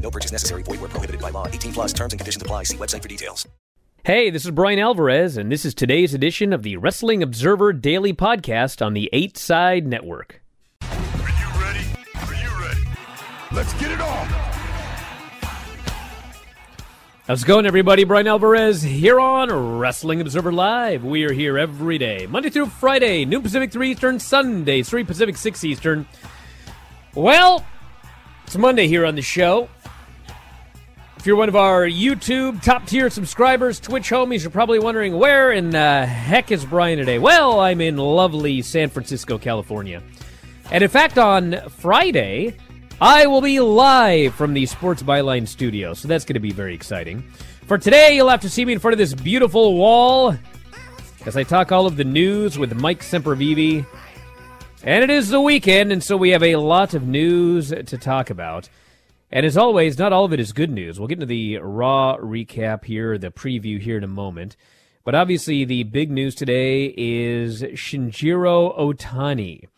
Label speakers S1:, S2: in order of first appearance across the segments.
S1: No purchase necessary. Void where prohibited by law. 18 plus terms and conditions apply. See website for details.
S2: Hey, this is Bryan Alvarez, and this is today's edition of the Wrestling Observer Daily Podcast on the Eight Side Network.
S3: Are you ready? Are you ready? Let's get it on.
S2: How's it going, everybody? Bryan Alvarez here on Wrestling Observer Live. We are here every day, Monday through Friday, noon Pacific, 3 Eastern, Sunday, 3 Pacific, 6 Eastern. Well, it's Monday here on the show. If you're one of our YouTube top tier subscribers, Twitch homies, you're probably wondering where in the heck is Bryan today? Well, I'm in lovely San Francisco, California. And in fact, on Friday, I will be live from the Sports Byline studio, so that's going to be very exciting. For today, you'll have to see me in front of this beautiful wall as I talk all of the news with Mike Sempervive. And it is the weekend, and so we have a lot of news to talk about. And as always, not all of it is good news. We'll get into the Raw recap here, the preview here in a moment. But obviously, the big news today is Shinjiro Otani.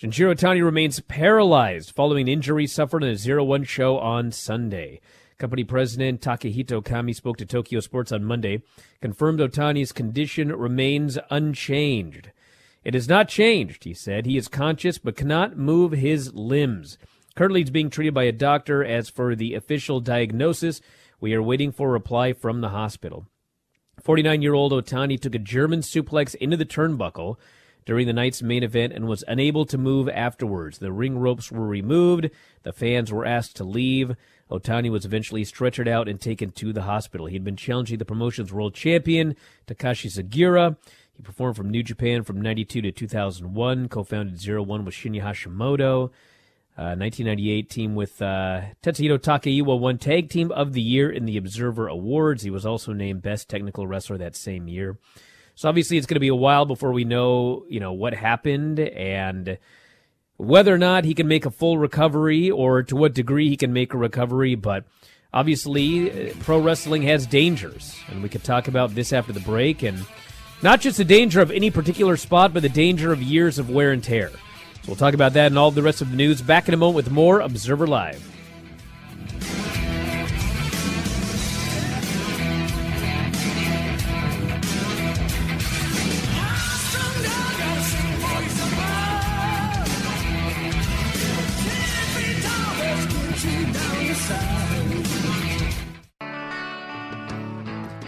S2: Shinjiro Otani remains paralyzed following injury suffered in a 0 1 show on Sunday. Company president Takehito Kami spoke to Tokyo Sports on Monday, confirmed Otani's condition remains unchanged. It has not changed, he said. He is conscious but cannot move his limbs. Currently, he's being treated by a doctor. As for the official diagnosis, we are waiting for a reply from the hospital. 49 year old Otani took a German suplex into the turnbuckle during the night's main event and was unable to move afterwards. The ring ropes were removed. The fans were asked to leave. Otani was eventually stretchered out and taken to the hospital. He had been challenging the promotion's world champion, Takashi Sugiura. He performed from New Japan from 92 to 2001, co founded Zero One with Shinya Hashimoto. Uh, 1998 team with uh, Tatsuhito Takaiwa won Tag Team of the Year in the Observer Awards. He was also named Best Technical Wrestler that same year. So obviously, it's going to be a while before we know, you know, what happened and whether or not he can make a full recovery or to what degree he can make a recovery. But obviously, uh, pro wrestling has dangers, and we could talk about this after the break. And not just the danger of any particular spot, but the danger of years of wear and tear. So we'll talk about that and all the rest of the news back in a moment with more Observer Live.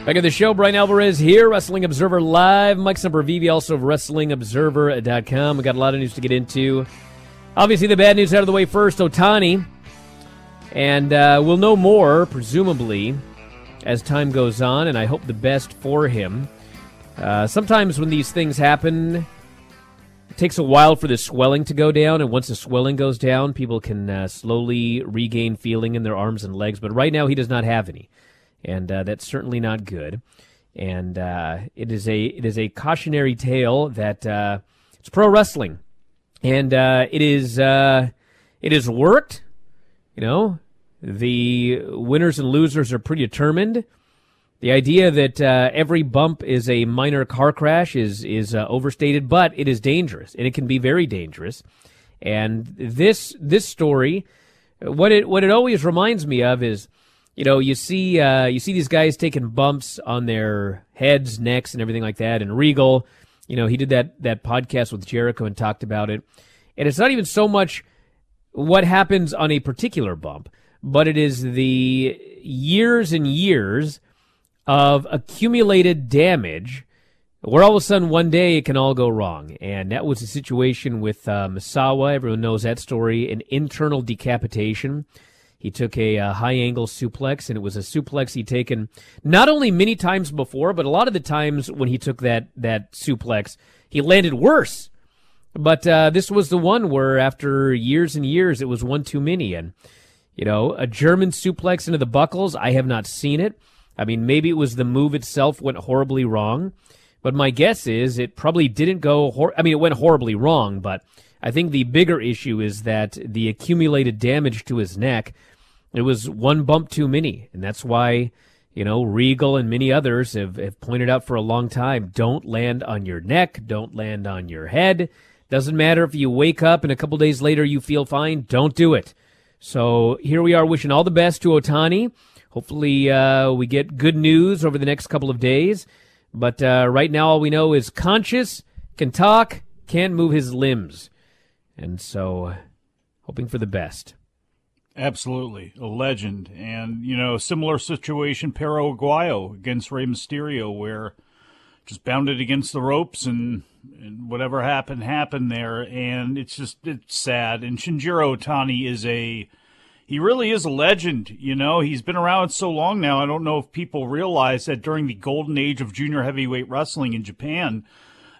S2: Back at the show, Bryan Alvarez here, Wrestling Observer Live. Mike Sempervive, also of WrestlingObserver.com. We got a lot of news to get into. Obviously, the bad news out of the way first Otani. And uh, we'll know more, presumably, as time goes on, and I hope the best for him. Uh, sometimes when these things happen, it takes a while for the swelling to go down, and once the swelling goes down, people can uh, slowly regain feeling in their arms and legs. But right now, he does not have any and uh, that's certainly not good. And uh, it is a it is a cautionary tale that uh, it's pro wrestling, and uh, it is uh, it has worked. You know, the winners and losers are predetermined. The idea that uh, every bump is a minor car crash is is overstated, but it is dangerous, and it can be very dangerous. And this this story, what it what it always reminds me of is you know, you see uh, you see these guys taking bumps on their heads, necks, and everything like that. And Regal, you know, he did that that podcast with Jericho and talked about it. And it's not even so much what happens on a particular bump, but it is the years and years of accumulated damage where all of a sudden one day it can all go wrong. And that was the situation with uh, Misawa. Everyone knows that story an internal decapitation. He took a, a uh, high angle suplex, and it was a suplex he'd taken not only many times before, but a lot of the times when he took that that suplex, he landed worse. But uh, this was the one where, after years and years, it was one too many. And you know, a German suplex into the buckles, I have not seen it. I mean, maybe it was the move itself went horribly wrong, but my guess is it probably didn't go. Hor- I mean, it went horribly wrong, but I think the bigger issue is that the accumulated damage to his neck. It was one bump too many, and that's why you know, Regal and many others have, have pointed out for a long time don't land on your neck, don't land on your head. Doesn't matter if you wake up and a couple days later you feel fine, don't do it. So here we are wishing all the best to Otani. Hopefully, uh, we get good news over the next couple of days. But uh, right now, all we know is conscious, can talk, can't move his limbs. And so, hoping for the best.
S4: Absolutely, a legend, and you know, similar situation, Perro Aguayo against Rey Mysterio, where just bounded against the ropes and, and whatever happened happened there, and it's just it's sad. And Shinjiro Otani is a he really is a legend. You know, he's been around so long now. I don't know if people realize that during the golden age of junior heavyweight wrestling in Japan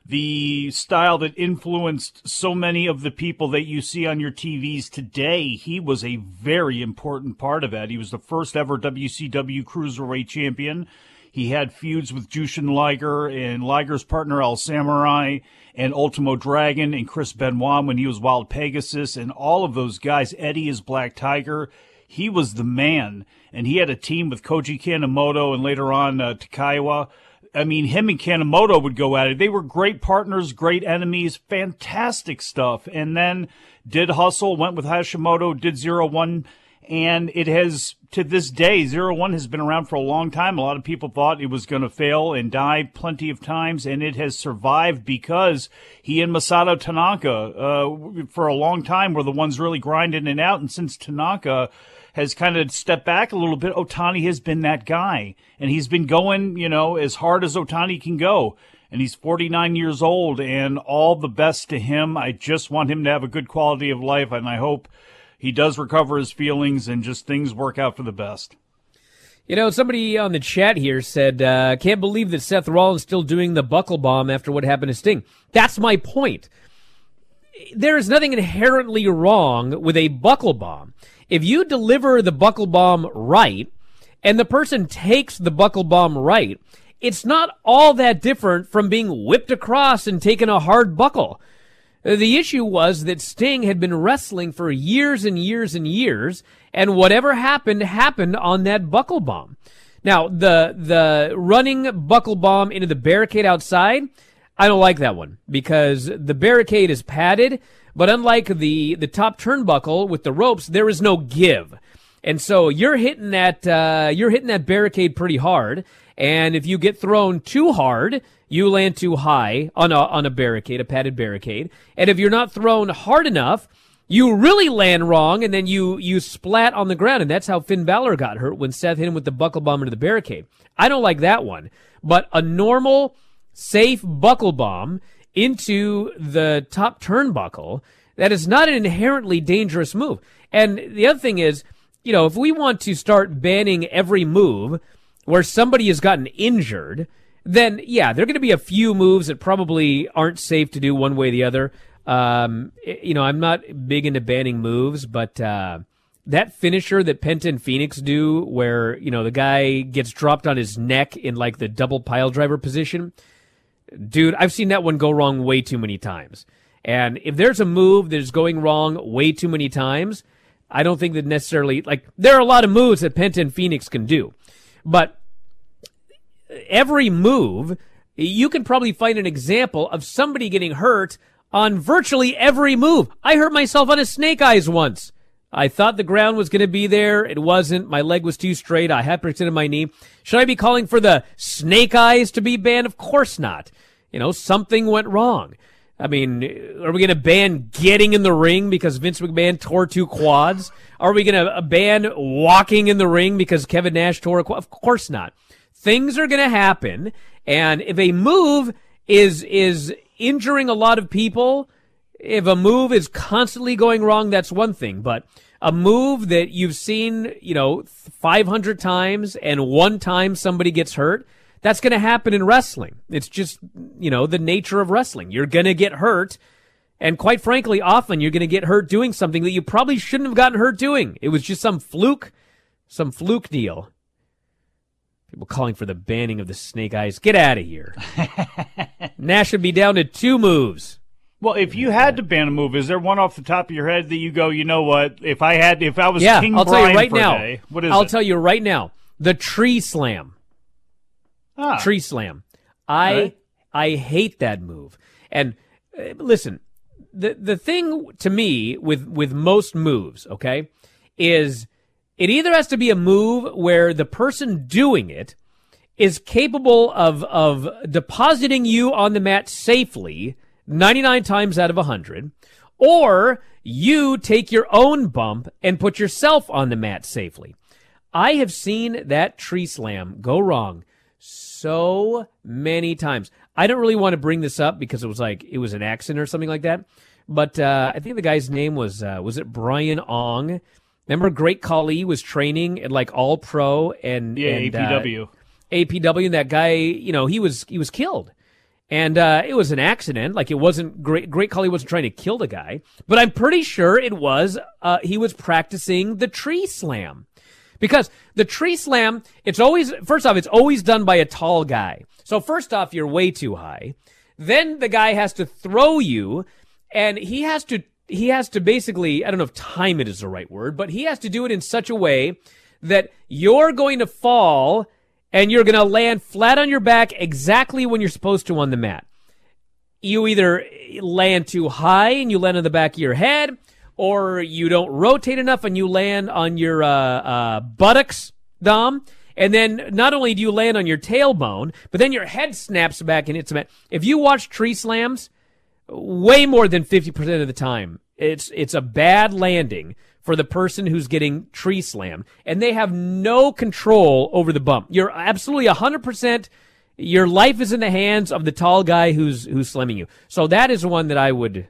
S4: the style that influenced so many of the people that you see on your TVs today. He was a very important part of that. He was the first ever WCW Cruiserweight champion. He had feuds with Jushin Liger and Liger's partner El Samurai and Ultimo Dragon and Chris Benoit when he was Wild Pegasus and all of those guys. Eddie is Black Tiger. He was the man, and he had a team with Koji Kanemoto and later on uh, Takaiwa I mean, him and Kanemoto would go at it. They were great partners, great enemies, fantastic stuff. And then did hustle, went with Hashimoto, did zero one, and it has to this day zero one has been around for a long time. A lot of people thought it was going to fail and die plenty of times, and it has survived because he and Masato Tanaka uh, for a long time were the ones really grinding it out. And since Tanaka has kind of stepped back a little bit, Otani has been that guy. And he's been going, you know, as hard as Otani can go. And he's 49 years old, and all the best to him. I just want him to have a good quality of life, and I hope he does recover his feelings and just things work out for the best.
S2: You know, somebody on the chat here said, uh, can't believe that Seth Rollins still doing the buckle bomb after what happened to Sting. That's my point. There is nothing inherently wrong with a buckle bomb. If you deliver the buckle bomb right, and the person takes the buckle bomb right, it's not all that different from being whipped across and taking a hard buckle. The issue was that Sting had been wrestling for years and years and years, and whatever happened happened on that buckle bomb. Now, the the running buckle bomb into the barricade outside, I don't like that one because the barricade is padded. But unlike the, the top turnbuckle with the ropes, there is no give. And so you're hitting that, uh, you're hitting that barricade pretty hard. And if you get thrown too hard, you land too high on a, on a barricade, a padded barricade. And if you're not thrown hard enough, you really land wrong and then you, you splat on the ground. And that's how Finn Balor got hurt when Seth hit him with the buckle bomb into the barricade. I don't like that one. But a normal, safe buckle bomb into the top turnbuckle, that is not an inherently dangerous move. And the other thing is, you know, if we want to start banning every move where somebody has gotten injured, then yeah, there are going to be a few moves that probably aren't safe to do one way or the other. Um, you know, I'm not big into banning moves, but uh, that finisher that Penta and Fenix do, where you know the guy gets dropped on his neck in like the double pile driver position, dude, I've seen that one go wrong way too many times. And if there's a move that is going wrong way too many times, I don't think that necessarily, like, there are a lot of moves that Penta and Fenix can do. But every move, you can probably find an example of somebody getting hurt on virtually every move. I hurt myself on a snake eyes once. I thought the ground was going to be there. It wasn't. My leg was too straight. I had protected my knee. Should I be calling for the snake eyes to be banned? Of course not. You know, something went wrong. I mean, are we going to ban getting in the ring because Vince McMahon tore two quads? Are we going to uh, ban walking in the ring because Kevin Nash tore a quad? Of course not. Things are going to happen. And if a move is, is injuring a lot of people, if a move is constantly going wrong, that's one thing. But a move that you've seen, you know, 500 times and one time somebody gets hurt, that's going to happen in wrestling. It's just, you know, the nature of wrestling. You're going to get hurt. And quite frankly, often you're going to get hurt doing something that you probably shouldn't have gotten hurt doing. It was just some fluke, some fluke deal. People calling for the banning of the snake eyes. Get out of here. Nash should be down to two moves.
S4: Well, if you had to ban a move, is there one off the top of your head that you go, you know what? If I had, if I was
S2: Yeah,
S4: King
S2: I'll
S4: Brian
S2: tell you right
S4: for a
S2: now.
S4: day, what is
S2: I'll
S4: it?
S2: tell you right now. The tree slam.
S4: Ah,
S2: Tree slam. I
S4: Alright.
S2: I hate that move. And uh, listen, the the thing to me with with most moves, okay, is it either has to be a move where the person doing it is capable of of depositing you on the mat safely 99 times out of 100 or you take your own bump and put yourself on the mat safely. I have seen that tree slam go wrong so many times. I don't really want to bring this up because it was like it was an accident or something like that. But uh, I think the guy's name was uh, was it Brian Ong? Remember, Great Khali was training at like All Pro and
S4: yeah,
S2: and, uh,
S4: APW.
S2: APW. And that guy, you know, he was he was killed, and uh, it was an accident. Like it wasn't Great Great Khali wasn't trying to kill the guy, but I'm pretty sure it was. Uh, he was practicing the tree slam because the tree slam it's always first off it's always done by a tall guy so first off you're way too high then the guy has to throw you and he has to he has to basically i don't know if time it is the right word but he has to do it in such a way that you're going to fall and you're going to land flat on your back exactly when you're supposed to on the mat you either land too high and you land on the back of your head, or you don't rotate enough and you land on your uh, uh, buttocks, Dom. And then not only do you land on your tailbone, but then your head snaps back and hits the mat. If you watch tree slams, way more than 50% of the time, it's, it's a bad landing for the person who's getting tree slammed and they have no control over the bump. You're absolutely 100% your life is in the hands of the tall guy who's who's slamming you. So that is one that I would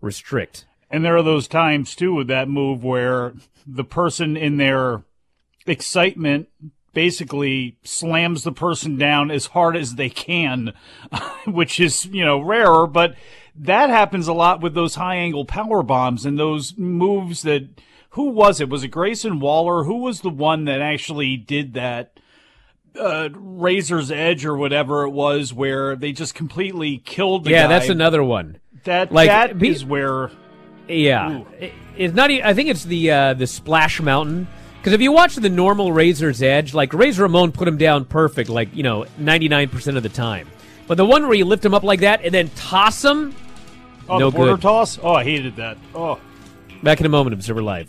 S2: restrict.
S4: And there are those times too with that move where the person in their excitement basically slams the person down as hard as they can, which is, you know, rarer, but that happens a lot with those high angle power bombs and those moves that who was it? Was it Grayson Waller? Who was the one that actually did that uh, Razor's Edge or whatever it was where they just completely killed the
S2: yeah,
S4: guy?
S2: that's another one.
S4: that
S2: like,
S4: that
S2: be-
S4: is where
S2: Yeah,
S4: Ooh.
S2: It's not. I think it's the uh, the Splash Mountain. Because if you watch the normal Razor's Edge, like Razor Ramon put him down perfect, like you know, ninety nine percent of the time. But the one where you lift him up like that and then toss him,
S4: Oh,
S2: No
S4: the border
S2: good.
S4: toss? Oh, I hated that. Oh.
S2: back in a moment, Observer Live.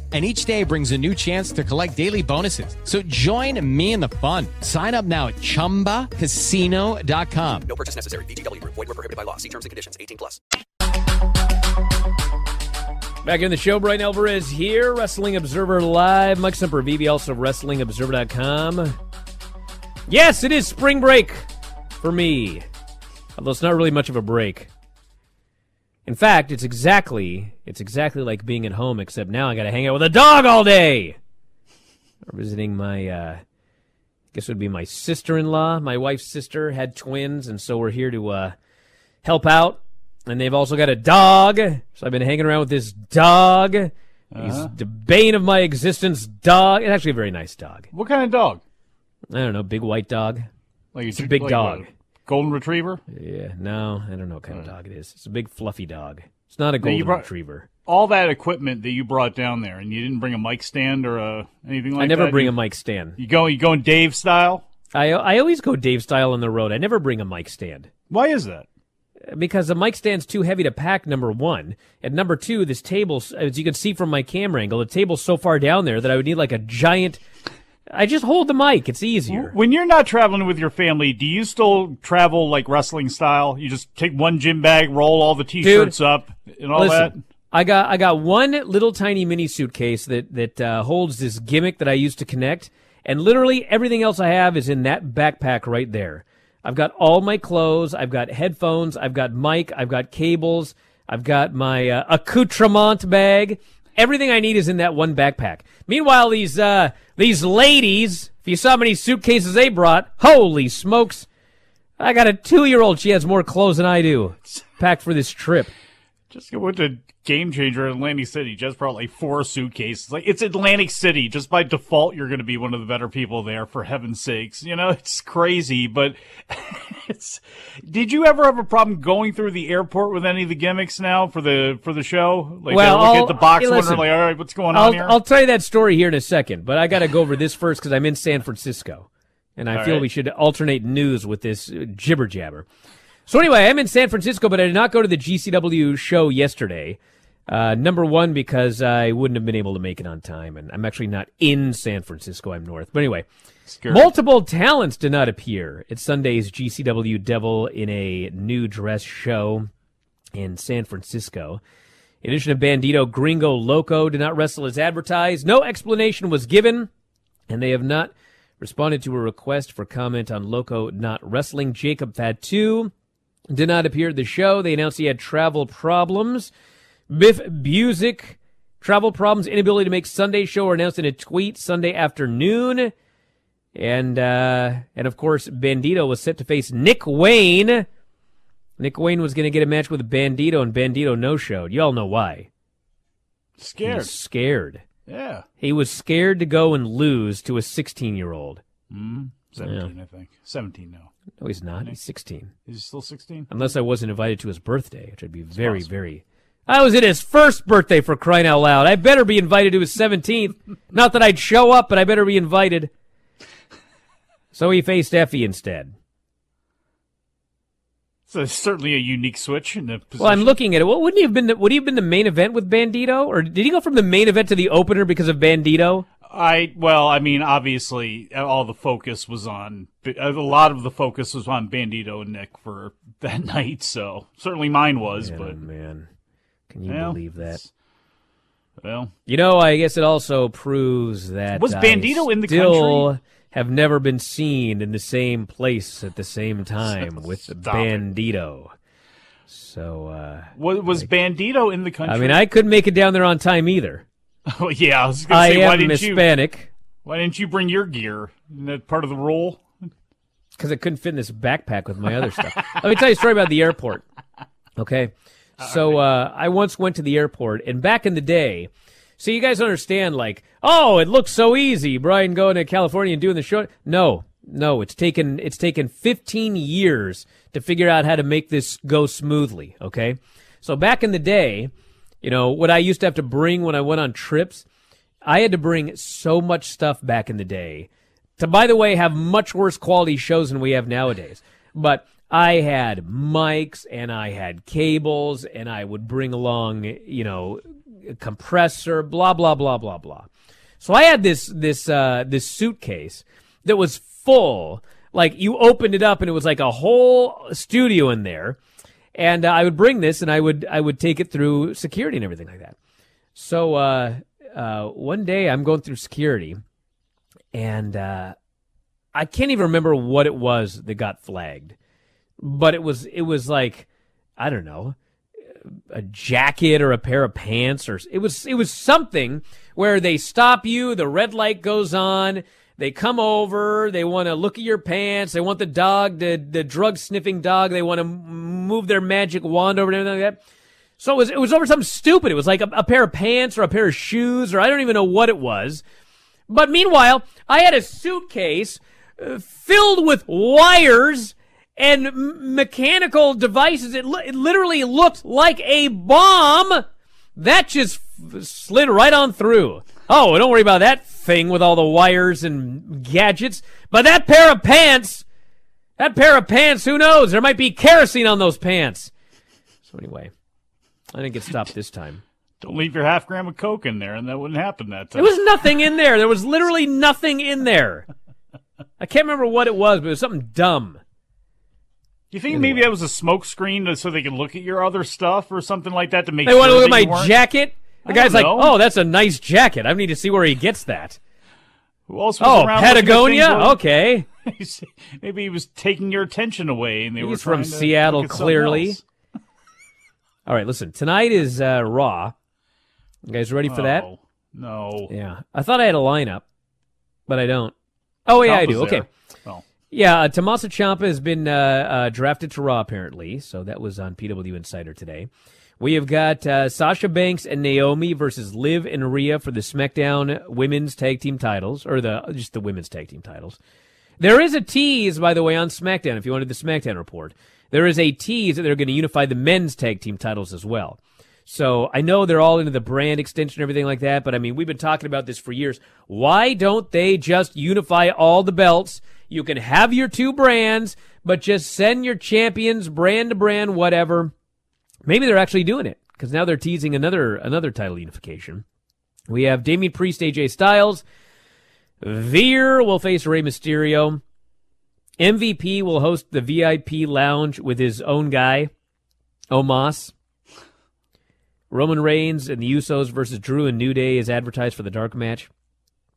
S5: And each day brings a new chance to collect daily bonuses. So join me in the fun. Sign up now at chumbacasino.com.
S1: No purchase necessary. VGW Group. Void were prohibited by law. See terms and conditions. 18 plus.
S2: Back in the show, Bryan Alvarez here, Wrestling Observer Live. Mike Sempervive, also WrestlingObserver.com. Yes, it is spring break for me. Although it's not really much of a break. In fact, it's exactly it's exactly like being at home, except now I got to hang out with a dog all day. We're visiting my, uh, I guess it would be my sister-in-law. My wife's sister had twins, and so we're here to uh, help out. And they've also got a dog, so I've been hanging around with this dog. He's the bane of my existence. Dog. It's actually a very nice dog.
S4: What kind of dog?
S2: I don't know, big white dog.
S4: Like
S2: It's a big
S4: like
S2: dog.
S4: Golden retriever?
S2: Yeah, no, I don't know what kind of hmm. dog it is. It's a big fluffy dog. It's not a golden
S4: brought-
S2: retriever.
S4: All that equipment that you brought down there, and you didn't bring a mic stand or a, anything like that.
S2: I
S4: that?
S2: never bring
S4: you,
S2: a mic stand.
S4: You go, you going Dave style?
S2: I I always go Dave style on the road. I never bring a mic stand
S4: Why is that?
S2: because the mic stand's too heavy to pack. Number one, and number two, this table, as you can see from my camera angle, the table's so far down there that I would need like a giant. I just hold the mic. It's easier.
S4: When you're not traveling with your family, do you still travel like wrestling style? You just take one gym bag, roll all the t-shirts up, and all that.
S2: Listen, I got I got one little tiny mini suitcase that that uh, holds this gimmick that I use to connect, And literally everything else I have is in that backpack right there. I've got all my clothes, I've got headphones, I've got mic, I've got cables, I've got my uh, accoutrement bag. Everything I need is in that one backpack. Meanwhile, these uh, these ladies, if you saw how many suitcases they brought, holy smokes! I got a two year old. She has more clothes than I do, packed for this trip.
S4: Just went to Game Changer in Atlantic City. Just brought like four suitcases. Like it's Atlantic City. Just by default, you're going to be one of the better people there. For heaven's sakes, you know it's crazy. But it's. Did you ever have a problem going through the airport with any of the gimmicks now for the for the show? Like
S2: Well,
S4: look
S2: I'll-
S4: at the box,
S2: hey,
S4: wondering
S2: listen.
S4: like, all right, what's going
S2: I'll,
S4: on here?
S2: I'll tell you that story here in a second, but I got to go over this first because I'm in San Francisco, and I
S4: All
S2: feel
S4: right.
S2: we should alternate news with this jibber jabber. So anyway, I'm in San Francisco, but I did not go to the GCW show yesterday. Uh, number one, because I wouldn't have been able to make it on time, and I'm actually not in San Francisco. I'm north. But anyway,
S4: Scary.
S2: multiple talents did not appear at Sunday's GCW Devil in a new dress show in San Francisco. In addition to Bandito, Gringo Loco did not wrestle as advertised. No explanation was given, and they have not responded to a request for comment on Loco not wrestling. Jacob Fatu did not appear at the show. They announced he had travel problems. Biff Busick, travel problems, inability to make Sunday show were announced in a tweet Sunday afternoon. And uh, and of course, Bandito was set to face Nick Wayne. Nick Wayne was going to get a match with Bandito, and Bandito no showed. You all know why.
S4: Scared.
S2: Scared.
S4: Yeah.
S2: He was scared to go and lose to a 16 year old.
S4: Seventeen, I think. Seventeen now.
S2: No, he's not. He's 16.
S4: Is he still sixteen?
S2: Unless I wasn't invited to his birthday, which would be very, very. I was at his first birthday for crying out loud. I better be invited to his 17th. Not that I'd show up, but I better be invited. So he faced Effy instead.
S4: So it's certainly a unique switch in the position.
S2: Well, I'm looking at it. Well, wouldn't he have been? The, would he have been the main event with Bandito, or did he go from the main event to the opener because of Bandito?
S4: I well, I mean, obviously, all the focus was on a lot of the focus was on Bandito and Nick for that night. So certainly mine was,
S2: oh
S4: but
S2: man, can you
S4: well,
S2: believe that?
S4: Well,
S2: You know, I guess it also proves that
S4: Was
S2: I
S4: Bandito in the
S2: still
S4: country?
S2: Have never been seen in the same place at the same time with
S4: Stop it.
S2: Bandito. So, uh,
S4: was, was Bandito in the country?
S2: I mean, I couldn't make it down there on time either.
S4: Oh, yeah, I was gonna
S2: I
S4: say, why
S2: am
S4: didn't you?
S2: Hispanic
S4: Why didn't you bring your gear? Isn't that part of the rule?
S2: because I couldn't fit in this backpack with my other stuff. Let me tell you a story about the airport. Okay. So uh, I once went to the airport, and back in the day, so you guys understand, like, oh, it looks so easy, Bryan going to California and doing the show. No, no, it's taken it's taken 15 years to figure out how to make this go smoothly. Okay. So back in the day, you know, what I used to have to bring when I went on trips, I had to bring so much stuff back in the day to, by the way, have much worse quality shows than we have nowadays. But I had mics and I had cables and I would bring along, you know, a compressor, blah, blah, blah, blah, blah. So I had this, this, uh, this suitcase that was full. Like you opened it up and it was like a whole studio in there. And uh, I would bring this and I would, I would take it through security and everything like that. So, uh, uh, one day I'm going through security and, uh, I can't even remember what it was that got flagged, but it was, it was like, I don't know, a jacket or a pair of pants or it was, it was something where they stop you, the red light goes on, they come over, they want to look at your pants, they want the dog, the, the drug sniffing dog, they want to move their magic wand over and everything like that. So it was, it was over something stupid. It was like a, a pair of pants or a pair of shoes or I don't even know what it was. But meanwhile, I had a suitcase uh, filled with wires and mechanical devices. It, it literally looked like a bomb. That just slid right on through. Oh, don't worry about that thing with all the wires and gadgets. But that pair of pants, that pair of pants, who knows? There might be kerosene on those pants. So anyway, I didn't get stopped this time.
S4: Don't leave your half gram of coke in there, and that wouldn't happen that time.
S2: There was nothing in there. There was literally nothing in there. I can't remember what it was, but it was something dumb.
S4: you think maybe that was a smoke screen so they could look at your other stuff or something like that to make sure
S2: They
S4: sure
S2: want to look at my
S4: weren't-
S2: jacket. The
S4: I
S2: guy's like,
S4: know.
S2: "Oh, that's a nice jacket. I need to see where he gets that."
S4: Who else was
S2: Oh,
S4: around?
S2: Patagonia. Okay,
S4: Maybe he was taking your attention away, and they were
S2: from Seattle,
S4: look at something
S2: clearly. all right. Listen, tonight is uh, Raw. You guys ready for that?
S4: Oh, No.
S2: Yeah, I thought I had a lineup, but I don't. Oh yeah, I
S4: Ciampa's
S2: do. Okay.
S4: there. Oh.
S2: Yeah, uh, Tommaso Ciampa has been uh, uh, drafted to Raw apparently, so that was on PW Insider today. We have got uh, Sasha Banks and Naomi versus Liv and Rhea for the SmackDown Women's Tag Team titles, or the just the Women's Tag Team titles. There is a tease, by the way, on SmackDown. If you wanted the SmackDown report, there is a tease that they're going to unify the men's tag team titles as well. So I know they're all into the brand extension and everything like that, but I mean, we've been talking about this for years. Why don't they just unify all the belts? You can have your two brands, but just send your champions brand to brand, whatever. Maybe they're actually doing it because now they're teasing another another title unification. We have Damien Priest, AJ Styles. Veer will face Rey Mysterio. MVP will host the VIP lounge with his own guy, Omos. Roman Reigns and the Usos versus Drew and New Day is advertised for the dark match.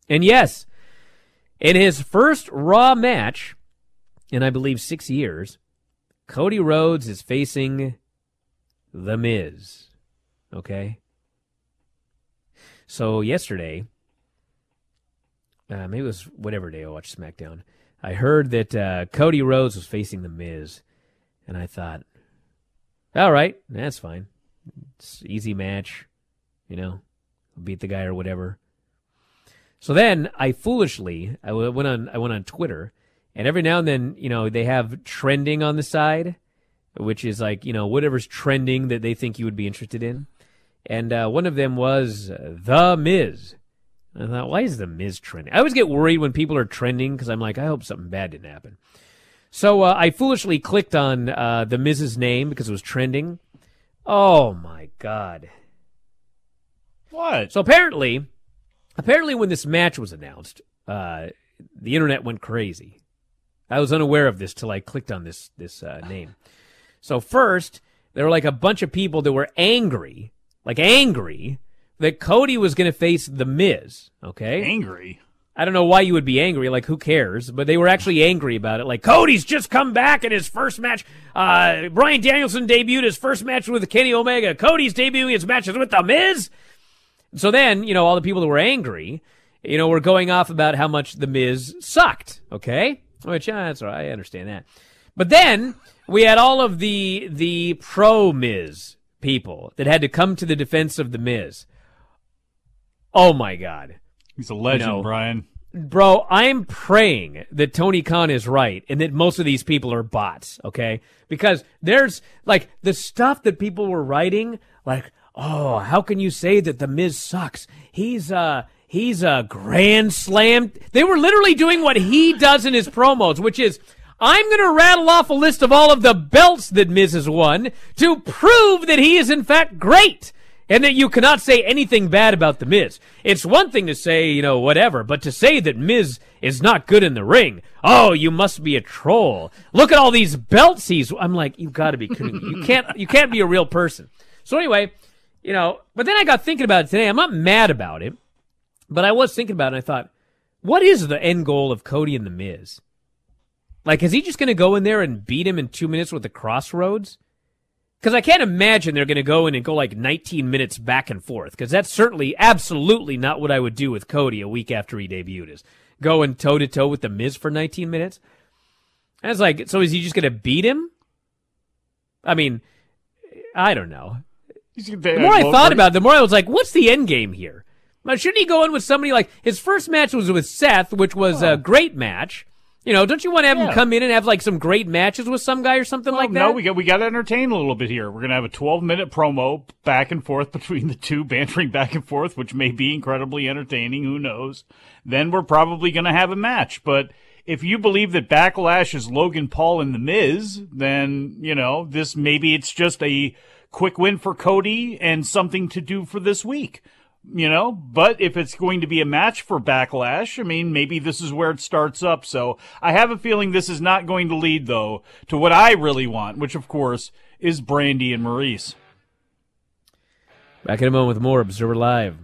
S2: And yes, in his first Raw match in I believe six years, Cody Rhodes is facing The Miz. Okay? So yesterday, uh, maybe it was whatever day I watched SmackDown, I heard that uh, Cody Rhodes was facing The Miz. And I thought, all right, that's fine. It's easy match, you know, beat the guy or whatever. So then I foolishly I went on I went on Twitter, and every now and then you know they have trending on the side, which is like you know whatever's trending that they think you would be interested in, and uh, one of them was the Miz. And I thought, why is the Miz trending? I always get worried when people are trending because I'm like, I hope something bad didn't happen. So uh, I foolishly clicked on uh, the Miz's name because it was trending. Oh my god!
S4: What?
S2: So apparently, apparently, when this match was announced, uh, the internet went crazy. I was unaware of this till I clicked on this this uh, name. So first, there were like a bunch of people that were angry, like angry, that Cody was going to face the Miz. Okay,
S4: Angry.
S2: I don't know why you would be angry. Like, who cares? But they were actually angry about it. Like, Cody's just come back in his first match. Uh, Bryan Danielson debuted his first match with Kenny Omega. Cody's debuting his matches with The Miz. So then, you know, all the people that were angry, you know, were going off about how much The Miz sucked. Okay? Which, uh, that's all right. I understand that. But then we had all of the, the pro Miz people that had to come to the defense of The Miz. Oh my God.
S4: He's a legend,
S2: No.
S4: Bryan.
S2: Bro, I'm praying that Tony Khan is right and that most of these people are bots, okay? Because there's like the stuff that people were writing, like, oh, how can you say that the Miz sucks? He's uh he's a grand slam. They were literally doing what he does in his promos, which is I'm going to rattle off a list of all of the belts that Miz has won to prove that he is in fact great and that you cannot say anything bad about the Miz. It's one thing to say, you know, whatever, but to say that Miz is not good in the ring, oh, you must be a troll. Look at all these belts he's. I'm like, you've got to be kidding me. You can't, you can't be a real person. So anyway, you know, but then I got thinking about it today. I'm not mad about it, but I was thinking about it. and I thought, what is the end goal of Cody and the Miz? Like, is he just going to go in there and beat him in two minutes with the crossroads? Because I can't imagine they're going to go in and go like 19 minutes back and forth. Because that's certainly, absolutely not what I would do with Cody a week after he debuted. Is going toe to toe with the Miz for 19 minutes. I was like, so is he just going to beat him? I mean, I don't know. The more I thought about it, the more I was like, what's the end game here? Now, shouldn't he go in with somebody like his first match was with Seth, which was a great match. You know, don't you want to have him come in and have like some great matches with some guy or something like that?
S4: No, we got we got to entertain a little bit here. We're gonna have a 12 minute promo back and forth between the two, bantering back and forth, which may be incredibly entertaining. Who knows? Then we're probably gonna have a match. But if you believe that Backlash is Logan Paul and The Miz, then you know this. Maybe it's just a quick win for Cody and something to do for this week. You know, but if it's going to be a match for Backlash, I mean, maybe this is where it starts up. So I have a feeling this is not going to lead, though, to what I really want, which of course is Brandi and Maryse.
S2: Back in a moment with more Observer Live.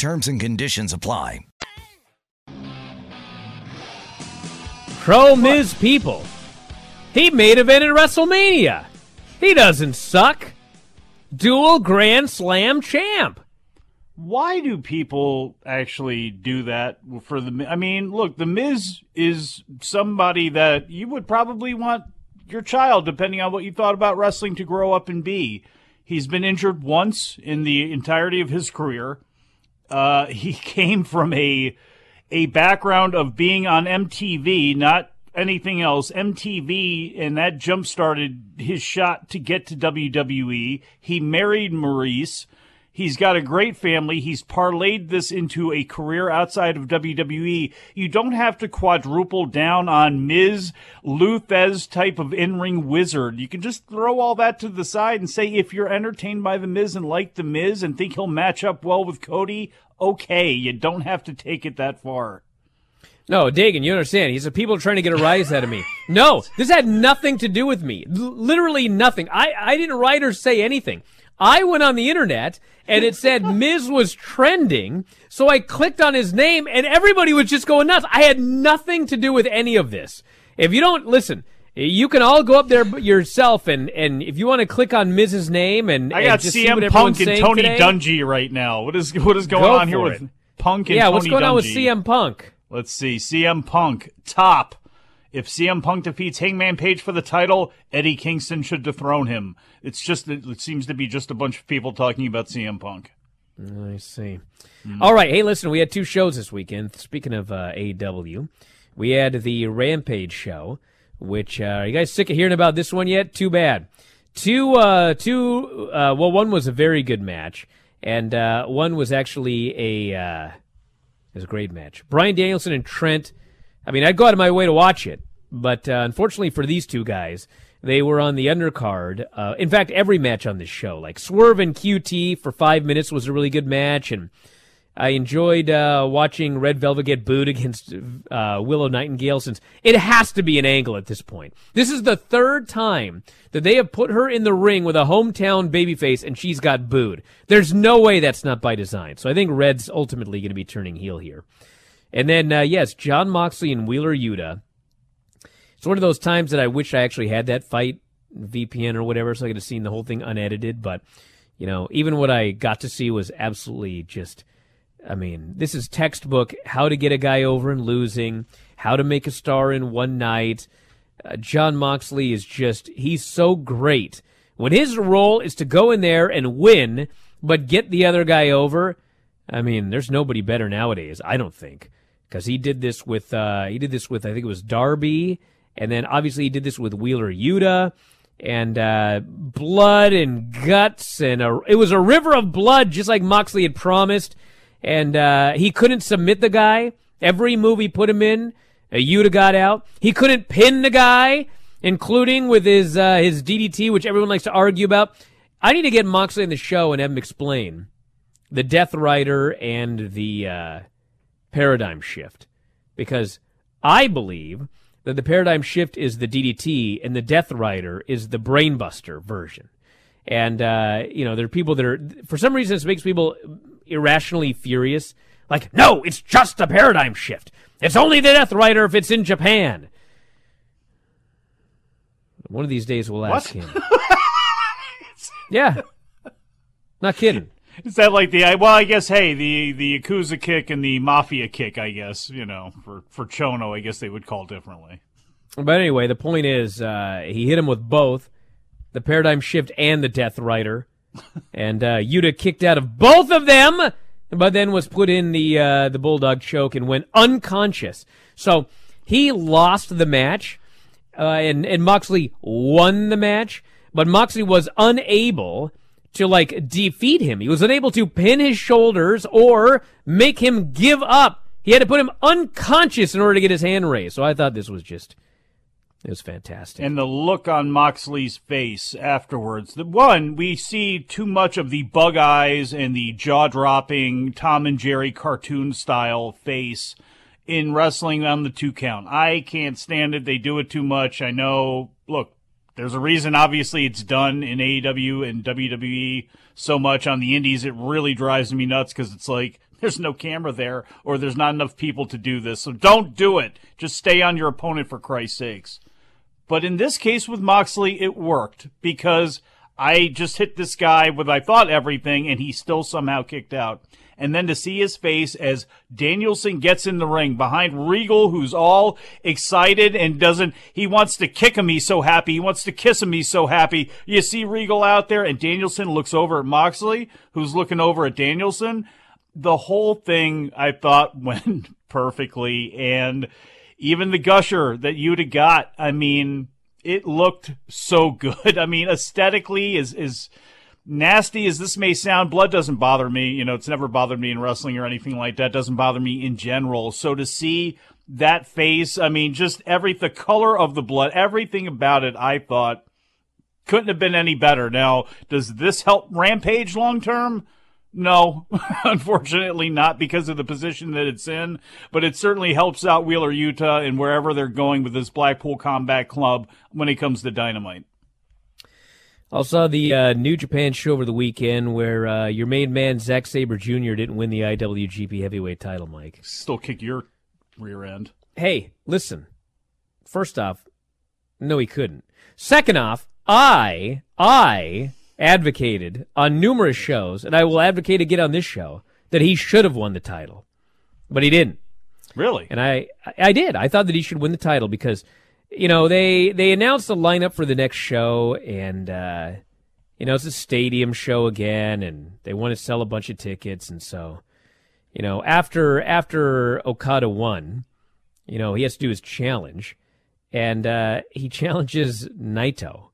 S6: Terms and conditions apply.
S2: Pro Miz people. He main evented WrestleMania. He doesn't suck. Dual Grand Slam champ.
S4: Why do people actually do that for the? I mean, look, the Miz is somebody that you would probably want your child, depending on what you thought about wrestling, to grow up and be. He's been injured once in the entirety of his career. Uh, he came from a a background of being on MTV, not anything else. MTV, and that jump started his shot to get to WWE. He married Maryse. He's got a great family. He's parlayed this into a career outside of WWE. You don't have to quadruple down on Miz Lou Thesz type of in-ring wizard. You can just throw all that to the side and say if you're entertained by the Miz and like the Miz and think he'll match up well with Cody, okay. You don't have to take it that far.
S2: No, Dagan, you understand. He's a people trying to get a rise out of me. No, this had nothing to do with me. L- literally nothing. I, I didn't write or say anything. I went on the internet and it said Miz was trending. So I clicked on his name and everybody was just going nuts. I had nothing to do with any of this. If you don't listen, you can all go up there yourself and, and if you want to click on Miz's name and,
S4: I got
S2: and just see what
S4: CM
S2: everyone's
S4: Punk and Tony
S2: today,
S4: Dungy right now. What is what is going
S2: Go
S4: on here
S2: for
S4: with
S2: it.
S4: Punk and Tony?
S2: Yeah,
S4: Tony
S2: what's going on with CM Punk?
S4: Let's see. CM Punk, top. If CM Punk defeats Hangman Page for the title, Eddie Kingston should dethrone him. It's just, it seems to be just a bunch of people talking about CM Punk.
S2: I see. All right. Hey, listen, we had two shows this weekend. Speaking of uh, AEW, we had the Rampage show, which, uh, are you guys sick of hearing about this one yet? Too bad. Two, uh, two, uh, well, one was a very good match, and, uh, one was actually a, uh, it was a great match. Bryan Danielson and Trent, I mean, I'd go out of my way to watch it, but, uh, unfortunately for these two guys, they were on the undercard. Uh, in fact, every match on this show, like Swerve and QT for five minutes was a really good match, and I enjoyed uh, watching Red Velvet get booed against uh, Willow Nightingale since it has to be an angle at this point. This is the third time that they have put her in the ring with a hometown babyface and she's got booed. There's no way that's not by design. So I think Red's ultimately going to be turning heel here. And then, uh, yes, Jon Moxley and Wheeler Yuta. It's one of those times that I wish I actually had that fight VPN or whatever, so I could have seen the whole thing unedited. But you know, even what I got to see was absolutely just. I mean, this is textbook how to get a guy over and losing, how to make a star in one night. Uh, Jon Moxley is just, he's so great. When his role is to go in there and win, but get the other guy over, I mean, there's nobody better nowadays, I don't think. Because he did this with, uh, he did this with, I think it was Darby, and then obviously he did this with Wheeler Yuta and uh, blood and guts, and a, it was a river of blood, just like Moxley had promised. And uh, he couldn't submit the guy. Every move he put him in, uh, Yuta got out. He couldn't pin the guy, including with his uh, his DDT, which everyone likes to argue about. I need to get Moxley in the show and have him explain the Death Rider and the uh, paradigm shift, because I believe that the paradigm shift is the DDT and the Death Rider is the Brainbuster version. And uh, you know, there are people that are for some reason this makes people irrationally furious. Like, no, it's just a paradigm shift. It's only the Death Rider if it's in Japan. One of these days we'll ask him. yeah. Not kidding.
S4: Is that like the well? I guess hey, the the Yakuza kick and the Mafia kick. I guess you know for for Chono, I guess they would call differently.
S2: But anyway, the point is, uh, he hit him with both the paradigm shift and the Death Rider, and uh, Yuta kicked out of both of them, but then was put in the uh, the bulldog choke and went unconscious. So he lost the match, uh, and and Moxley won the match, but Moxley was unable to like defeat him. He was unable to pin his shoulders or make him give up He had to put him unconscious in order to get his hand raised. So I thought this was just it was fantastic.
S4: And the look on Moxley's face afterwards. The one, we see too much of the bug eyes and the jaw dropping Tom and Jerry cartoon style face in wrestling on the two count. I can't stand it. They do it too much. I know. Look, there's a reason, obviously, it's done in AEW and WWE so much on the indies. It really drives me nuts because it's like, there's no camera there or there's not enough people to do this. So don't do it. Just stay on your opponent for Christ's sakes. But in this case with Moxley, it worked because I just hit this guy with, I thought, everything and he still somehow kicked out. And then to see his face as Danielson gets in the ring behind Regal, who's all excited and doesn't, he wants to kick him. He's so happy. He wants to kiss him. He's so happy. You see Regal out there and Danielson looks over at Moxley, who's looking over at Danielson. The whole thing I thought went perfectly. And even the gusher that you'd have got, I mean, it looked so good. I mean, aesthetically, is is nasty as this may sound, blood doesn't bother me. You know, it's never bothered me in wrestling or anything like that. It doesn't bother me in general. So to see that face, I mean, just every the color of the blood, everything about it, I thought couldn't have been any better. Now, does this help Rampage long term? No, unfortunately not because of the position that it's in, but it certainly helps out Wheeler Yuta, and wherever they're going with this Blackpool Combat Club when it comes to Dynamite.
S2: Also, the uh, New Japan show over the weekend where uh, your main man Zack Sabre Jr. didn't win the IWGP Heavyweight Title, Mike.
S4: Still kick your rear end.
S2: Hey, listen. First off, no, he couldn't. Second off, I, I advocated on numerous shows, and I will advocate again on this show, that he should have won the title, but he didn't.
S4: Really?
S2: And I, I did. I thought that he should win the title because, you know, they they announced the lineup for the next show, and uh, you know it's a stadium show again, and they want to sell a bunch of tickets, and so, you know, after after Okada won, you know, he has to do his challenge, and uh, he challenges Naito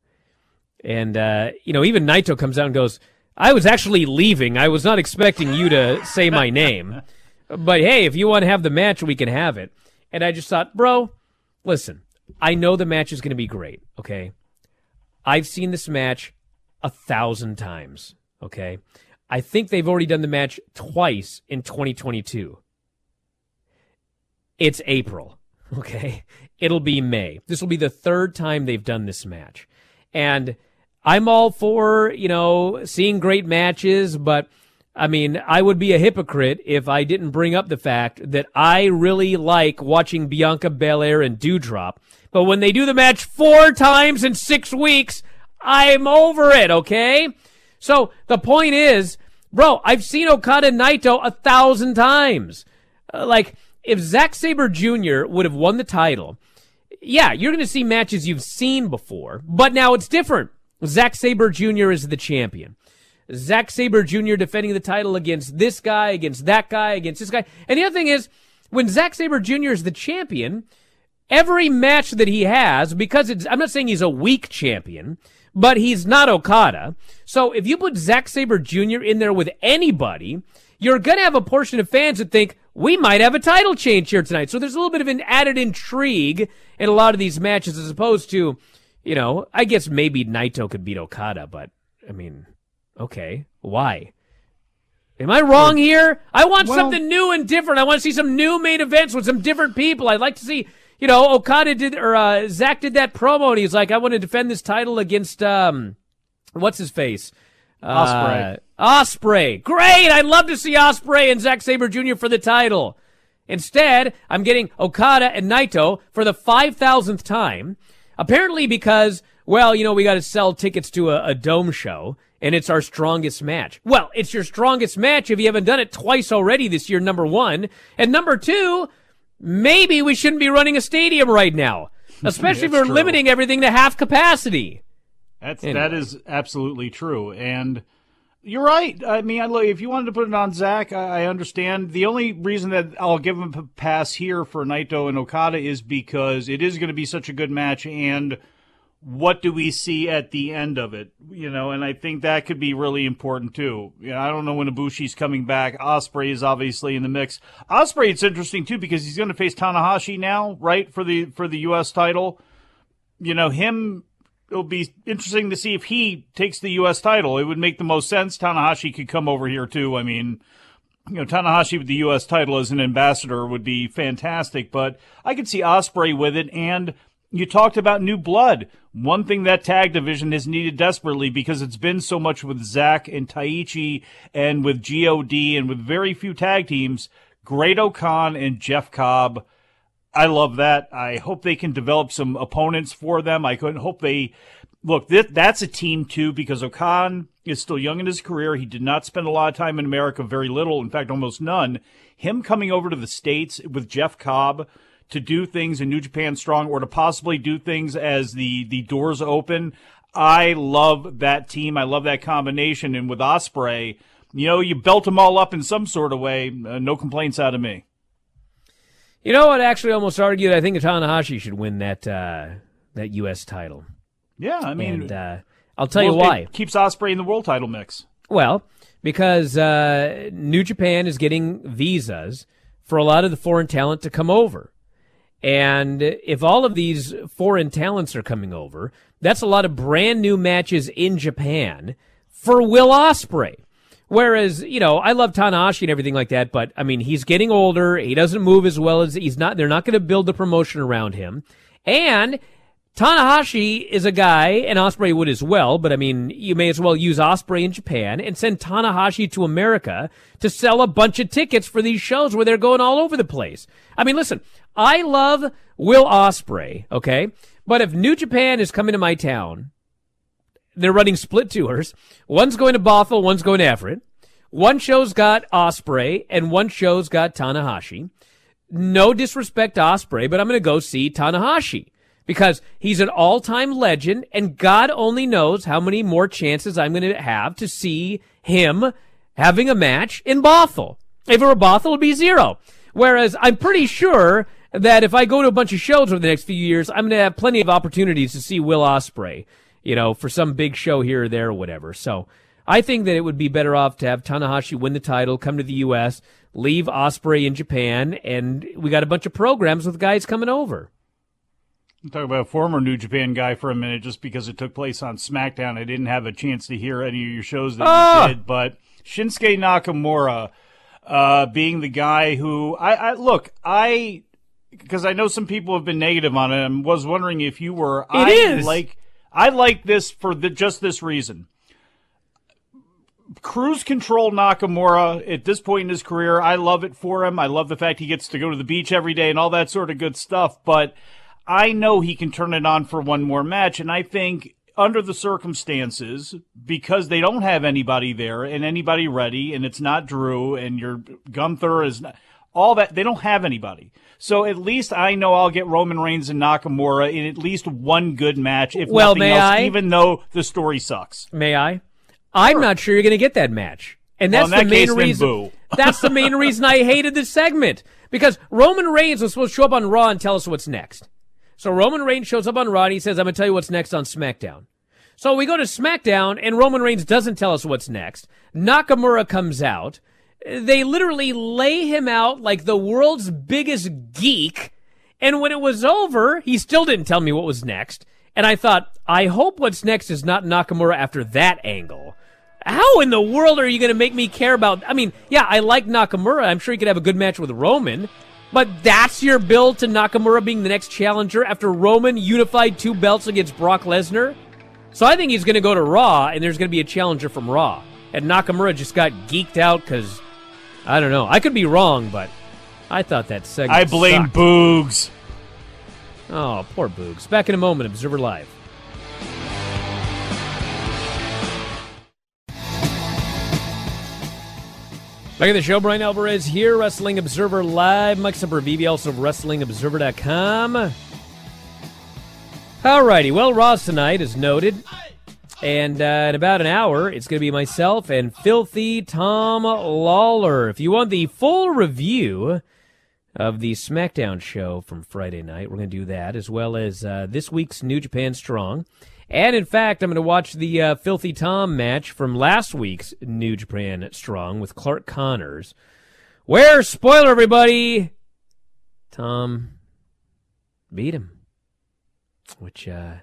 S2: and, uh, you know, even Naito comes out and goes, I was actually leaving. I was not expecting you to say my name. But hey, if you want to have the match, we can have it. And I just thought, bro, listen, I know the match is going to be great, okay? I've seen this match a thousand times, okay? I think they've already done the match twice in 2022. It's April, okay? It'll be May. This will be the third time they've done this match. And I'm all for, you know, seeing great matches, but I mean, I would be a hypocrite if I didn't bring up the fact that I really like watching Bianca Belair and Doudrop. But when they do the match four times in six weeks, I'm over it, okay? So the point is, bro, I've seen Okada and Naito a thousand times. Uh, like, if Zack Sabre Jr. would have won the title, yeah, you're going to see matches you've seen before, but now it's different. Zack Sabre Jr. is the champion. Zack Sabre Jr. defending the title against this guy, against that guy, against this guy. And the other thing is, when Zack Sabre Jr. is the champion, every match that he has, because it's, I'm not saying he's a weak champion, but he's not Okada. So if you put Zack Sabre Jr. in there with anybody, you're going to have a portion of fans that think, we might have a title change here tonight. So there's a little bit of an added intrigue in a lot of these matches as opposed to, you know, I guess maybe Naito could beat Okada, but I mean, okay, why? Am I wrong here? I want
S4: Well-
S2: something new and different. I want to see some new main events with some different people. I'd like to see, you know, Okada did or uh, Zack did that promo, and he's like, I want to defend this title against um, what's his face,
S4: Ospreay.
S2: Uh, Ospreay. Great. I'd love to see Ospreay and Zack Sabre Jr. for the title. Instead, I'm getting Okada and Naito for the 5,000th time. Apparently because, well, you know, we got to sell tickets to a, a dome show and it's our strongest match. Well, it's your strongest match if you haven't done it twice already this year, number one. And number two, maybe we shouldn't be running a stadium right now, especially if we're
S4: true.
S2: limiting everything to half capacity.
S4: That's
S2: Anyway.
S4: that is absolutely true, and you're right. I mean, I, if you wanted to put it on Zack, I, I understand. The only reason that I'll give him a pass here for Naito and Okada is because it is going to be such a good match, and what do we see at the end of it? You know, and I think that could be really important too. You know, I don't know when Ibushi's coming back. Ospreay is obviously in the mix. Ospreay, it's interesting too because he's going to face Tanahashi now, right for the for the U.S. title. You know, him. It'll be interesting to see if he takes the U.S. title. It would make the most sense. Tanahashi could come over here too. I mean, you know, Tanahashi with the U.S. title as an ambassador would be fantastic, but I could see Ospreay with it. And you talked about new blood. One thing that tag division has needed desperately because it's been so much with Zack and Taichi and with God and with very few tag teams. Great-O-Khan and Jeff Cobb. I love that. I hope they can develop some opponents for them. I couldn't hope they look. That, that's a team too because O-Khan is still young in his career. He did not spend a lot of time in America, very little, in fact, almost none. Him coming over to the states with Jeff Cobb to do things in New Japan Strong or to possibly do things as the the doors open. I love that team. I love that combination. And with Ospreay, you know, you belt them all up in some sort of way. Uh, no complaints out of me.
S2: You know what? Actually, almost argued. I think Tanahashi should win that uh, that U.S. title.
S4: Yeah, I mean,
S2: and uh, I'll tell
S4: well,
S2: you why.
S4: It keeps Ospreay in the world title mix.
S2: Well, because uh, New Japan is getting visas for a lot of the foreign talent to come over. And if all of these foreign talents are coming over, that's a lot of brand new matches in Japan for Will Ospreay. Whereas, you know, I love Tanahashi and everything like that, but I mean, he's getting older. He doesn't move as well as he's not, they're not going to build the promotion around him. And Tanahashi is a guy, and Ospreay would as well, but I mean, you may as well use Ospreay in Japan and send Tanahashi to America to sell a bunch of tickets for these shows where they're going all over the place. I mean, listen, I love Will Ospreay, okay? But if New Japan is coming to my town they're running split tours. One's going to Bothell, one's going to Everett. One show's got Ospreay, and one show's got Tanahashi. No disrespect to Ospreay, but I'm going to go see Tanahashi because he's an all-time legend, and God only knows how many more chances I'm going to have to see him having a match in Bothell. If it were Bothell, it'd be zero. Whereas I'm pretty sure that if I go to a bunch of shows over the next few years, I'm going to have plenty of opportunities to see Will Ospreay you know, for some big show here or there or whatever. So I think that it would be better off to have Tanahashi win the title, come to the U.S., leave Ospreay in Japan, and we got a bunch of programs with guys coming over.
S4: Talk about a former New Japan guy for a minute, just because it took place on SmackDown. I didn't have a chance to hear any of your shows that
S2: Ah!
S4: you did, but Shinsuke Nakamura, uh, being the guy who I, I look, I because I know some people have been negative on it. I was wondering if you were. I
S2: is.
S4: like I like this for the, just this reason. Cruise control Nakamura at this point in his career. I love it for him. I love the fact he gets to go to the beach every day and all that sort of good stuff. But I know he can turn it on for one more match. And I think under the circumstances, because they don't have anybody there and anybody ready, and it's not Drew and your Gunther is not, all that, they don't have anybody. So at least I know I'll get Roman Reigns and Nakamura in at least one good match, if
S2: Well,
S4: nothing
S2: may
S4: else,
S2: I?
S4: even though the story sucks.
S2: May I? I'm not sure you're going to get that match. And
S4: Well,
S2: that's the main
S4: case,
S2: reason. that's the main reason I hated this segment because Roman Reigns was supposed to show up on Raw and tell us what's next. So Roman Reigns shows up on Raw and he says, "I'm going to tell you what's next on SmackDown." So we go to SmackDown and Roman Reigns doesn't tell us what's next. Nakamura comes out. They literally lay him out like the world's biggest geek. And when it was over, he still didn't tell me what was next. And I thought, I hope what's next is not Nakamura after that angle. How in the world are you going to make me care about? I mean, yeah, I like Nakamura. I'm sure he could have a good match with Roman. But that's your build to Nakamura being the next challenger after Roman unified two belts against Brock Lesnar? So I think he's going to go to Raw, and there's going to be a challenger from Raw. And Nakamura just got geeked out because, I don't know. I could be wrong, but I thought that segment
S4: I blame
S2: sucked.
S4: Boogs.
S2: Oh, poor Boogs. Back in a moment, Observer Live. Back at the show, Bryan Alvarez here, Wrestling Observer Live. Mike Sempervive, also WrestlingObserver.com. Alrighty, well, Raw's tonight is noted. And uh, in about an hour, it's going to be myself and Filthy Tom Lawler. If you want the full review of the SmackDown show from Friday night. We're going to do that, as well as uh, this week's New Japan Strong. And in fact, I'm going to watch the uh, Filthy Tom match from last week's New Japan Strong with Clark Connors, where, spoiler everybody, Tom beat him. Which, uh,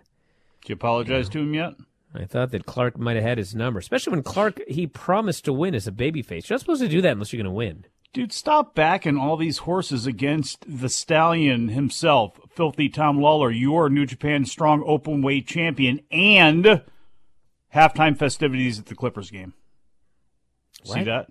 S4: Did you apologize to him yet?
S2: I thought that Clark might have had his number, especially when Clark, he promised to win as a babyface. You're not supposed to do that unless you're going to win.
S4: Dude, stop backing all these horses against the stallion himself, Filthy Tom Lawler, your New Japan Strong Open Weight champion, and halftime festivities at the Clippers game. See that?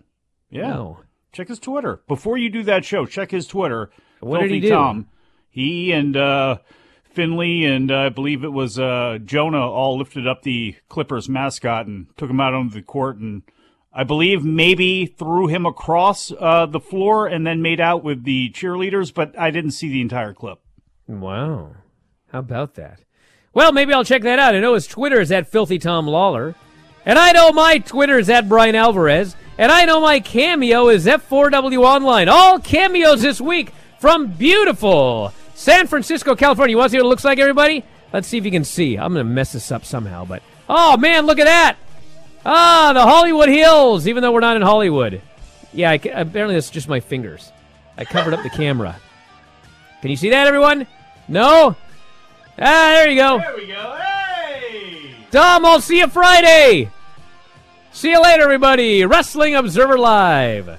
S4: Yeah.
S2: No.
S4: Check his Twitter. Before you do that show, check his Twitter.
S2: What did
S4: Filthy
S2: he do?
S4: Tom. He and uh, Finley and uh, I believe it was uh, Jonah all lifted up the Clippers mascot and took him out onto the court and I believe maybe threw him across uh, the floor and then made out with the cheerleaders, but I didn't see the entire clip.
S2: Wow. How about that? Well, maybe I'll check that out. I know his Twitter is at Filthy Tom Lawler. And I know my Twitter is at Bryan Alvarez. And I know my cameo is F4W Online. All cameos this week from beautiful San Francisco, California. You want to see what it looks like, everybody? Let's see if you can see. I'm going to mess this up somehow. But, oh, man, look at that. Ah, the Hollywood Hills, even though we're not in Hollywood. Yeah, I apparently that's just my fingers. I covered up the camera. Can you see that, everyone? No? Ah, there you go.
S4: There we go. Hey!
S2: Dom, I'll see you Friday. See you later, everybody. Wrestling Observer Live.